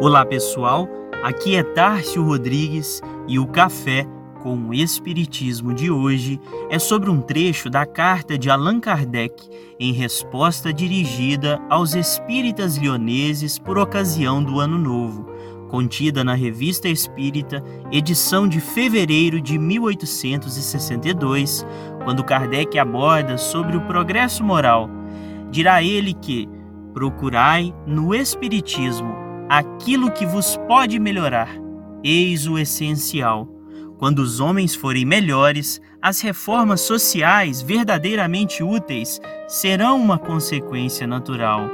Olá pessoal, aqui é Tárcio Rodrigues e o Café com o Espiritismo de hoje é sobre um trecho da carta de Allan Kardec em resposta dirigida aos espíritas lioneses por ocasião do Ano Novo, contida na Revista Espírita, edição de fevereiro de 1862, quando Kardec aborda sobre o progresso moral. Dirá ele que procurai no Espiritismo aquilo que vos pode melhorar. Eis o essencial. Quando os homens forem melhores, as reformas sociais verdadeiramente úteis serão uma consequência natural.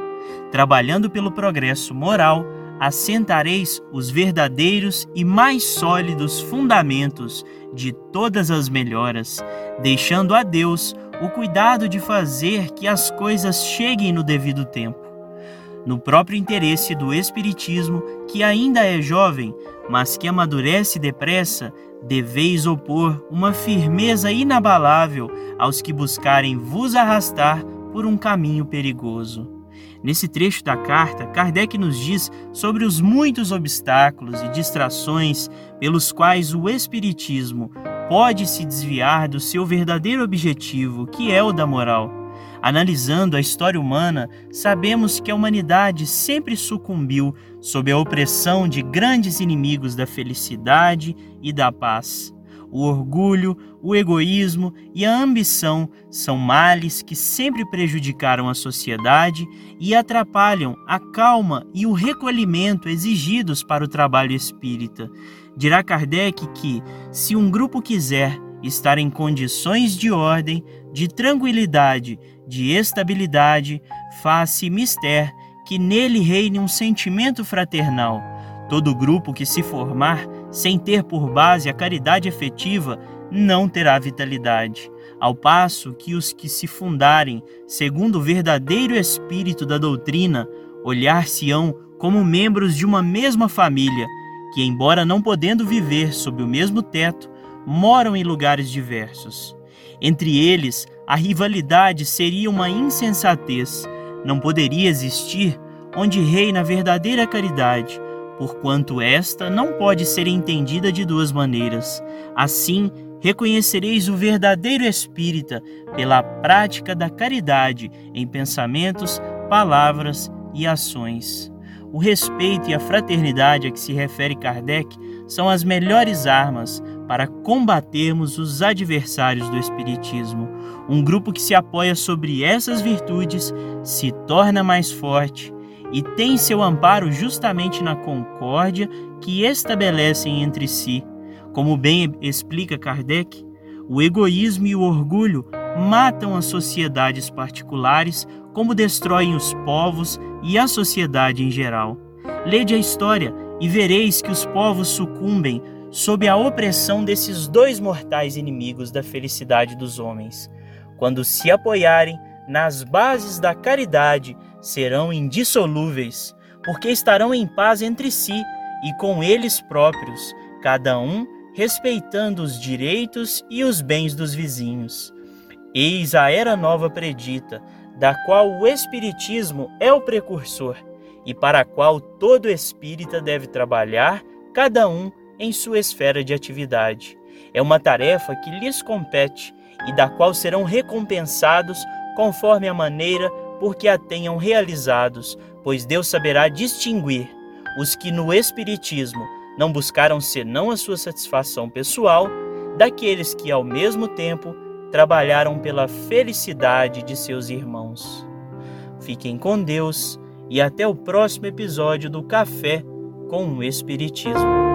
Trabalhando pelo progresso moral, assentareis os verdadeiros e mais sólidos fundamentos de todas as melhoras, deixando a Deus o cuidado de fazer que as coisas cheguem no devido tempo no próprio interesse do Espiritismo, que ainda é jovem, mas que amadurece depressa, deveis opor uma firmeza inabalável aos que buscarem vos arrastar por um caminho perigoso. Nesse trecho da carta, Kardec nos diz sobre os muitos obstáculos e distrações pelos quais o Espiritismo pode se desviar do seu verdadeiro objetivo, que é o da moral. Analisando a história humana, sabemos que a humanidade sempre sucumbiu sob a opressão de grandes inimigos da felicidade e da paz. O orgulho, o egoísmo e a ambição são males que sempre prejudicaram a sociedade e atrapalham a calma e o recolhimento exigidos para o trabalho espírita. Dirá Kardec que, se um grupo quiser estar em condições de ordem, de tranquilidade, de estabilidade, faz-se mister que nele reine um sentimento fraternal. Todo grupo que se formar sem ter por base a caridade efetiva não terá vitalidade, ao passo que os que se fundarem segundo o verdadeiro espírito da doutrina olhar-se-ão como membros de uma mesma família, que, embora não podendo viver sob o mesmo teto, moram em lugares diversos. Entre eles, a rivalidade seria uma insensatez. Não poderia existir onde reina a verdadeira caridade, porquanto esta não pode ser entendida de duas maneiras. Assim, reconhecereis o verdadeiro espírita pela prática da caridade em pensamentos, palavras e ações. O respeito e a fraternidade a que se refere Kardec são as melhores armas para combatermos os adversários do Espiritismo. Um grupo que se apoia sobre essas virtudes se torna mais forte e tem seu amparo justamente na concórdia que estabelecem entre si. Como bem explica Kardec, o egoísmo e o orgulho matam as sociedades particulares como destroem os povos e a sociedade em geral. Lede a história e vereis que os povos sucumbem sob a opressão desses dois mortais inimigos da felicidade dos homens. Quando se apoiarem nas bases da caridade, serão indissolúveis, porque estarão em paz entre si e com eles próprios, cada um respeitando os direitos e os bens dos vizinhos. Eis a era nova predita, da qual o Espiritismo é o precursor e para a qual todo espírita deve trabalhar, cada um em sua esfera de atividade. É uma tarefa que lhes compete e da qual serão recompensados conforme a maneira por que a tenham realizados, pois Deus saberá distinguir os que no Espiritismo não buscaram senão a sua satisfação pessoal daqueles que, ao mesmo tempo, trabalharam pela felicidade de seus irmãos. Fiquem com Deus e até o próximo episódio do Café com o Espiritismo.